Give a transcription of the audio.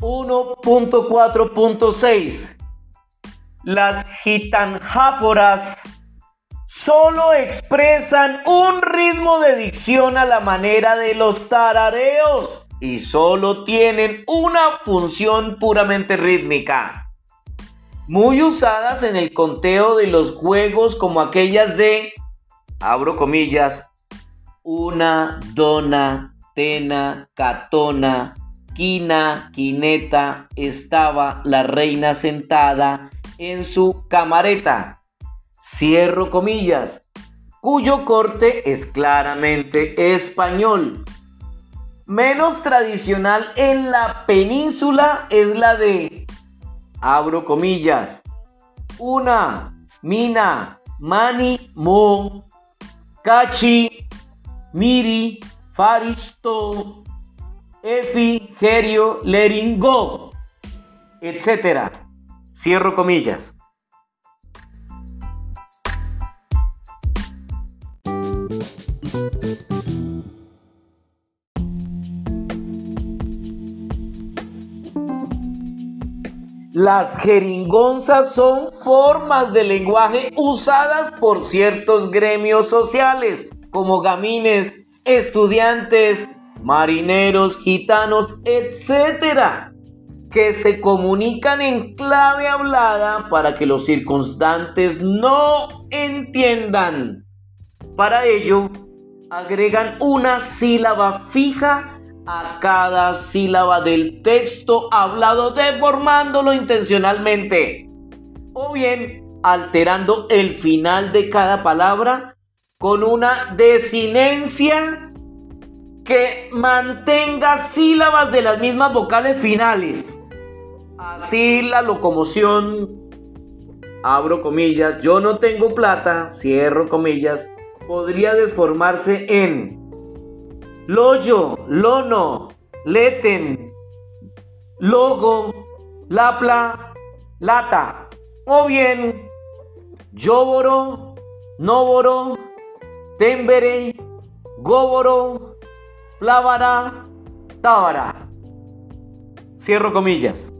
1.4.6 Las gitanjáforas solo expresan un ritmo de dicción a la manera de los tarareos y solo tienen una función puramente rítmica. Muy usadas en el conteo de los juegos como aquellas de, abro comillas, una, dona, tena, catona, quineta, estaba la reina sentada en su camareta. Cierro comillas, cuyo corte es claramente español. Menos tradicional en la península es la de, abro comillas, una, mina, mani, mo, cachi, miri, faristo, efi, gerio, leringo, etc. Cierro comillas. Las jeringonzas son formas de lenguaje usadas por ciertos gremios sociales, como gamines, estudiantes, marineros, gitanos, etc., que se comunican en clave hablada para que los circunstantes no entiendan. Para ello, agregan una sílaba fija a cada sílaba del texto hablado deformándolo intencionalmente o bien alterando el final de cada palabra con una desinencia que mantenga sílabas de las mismas vocales finales. Así la locomoción, abro comillas, yo no tengo plata, cierro comillas, podría deformarse en Loyo, Lono, Leten, Logo, Lapla, Lata. O bien, Yoboro, Noboro, Tembere, Goboro, Plavara, Tábara. Cierro comillas.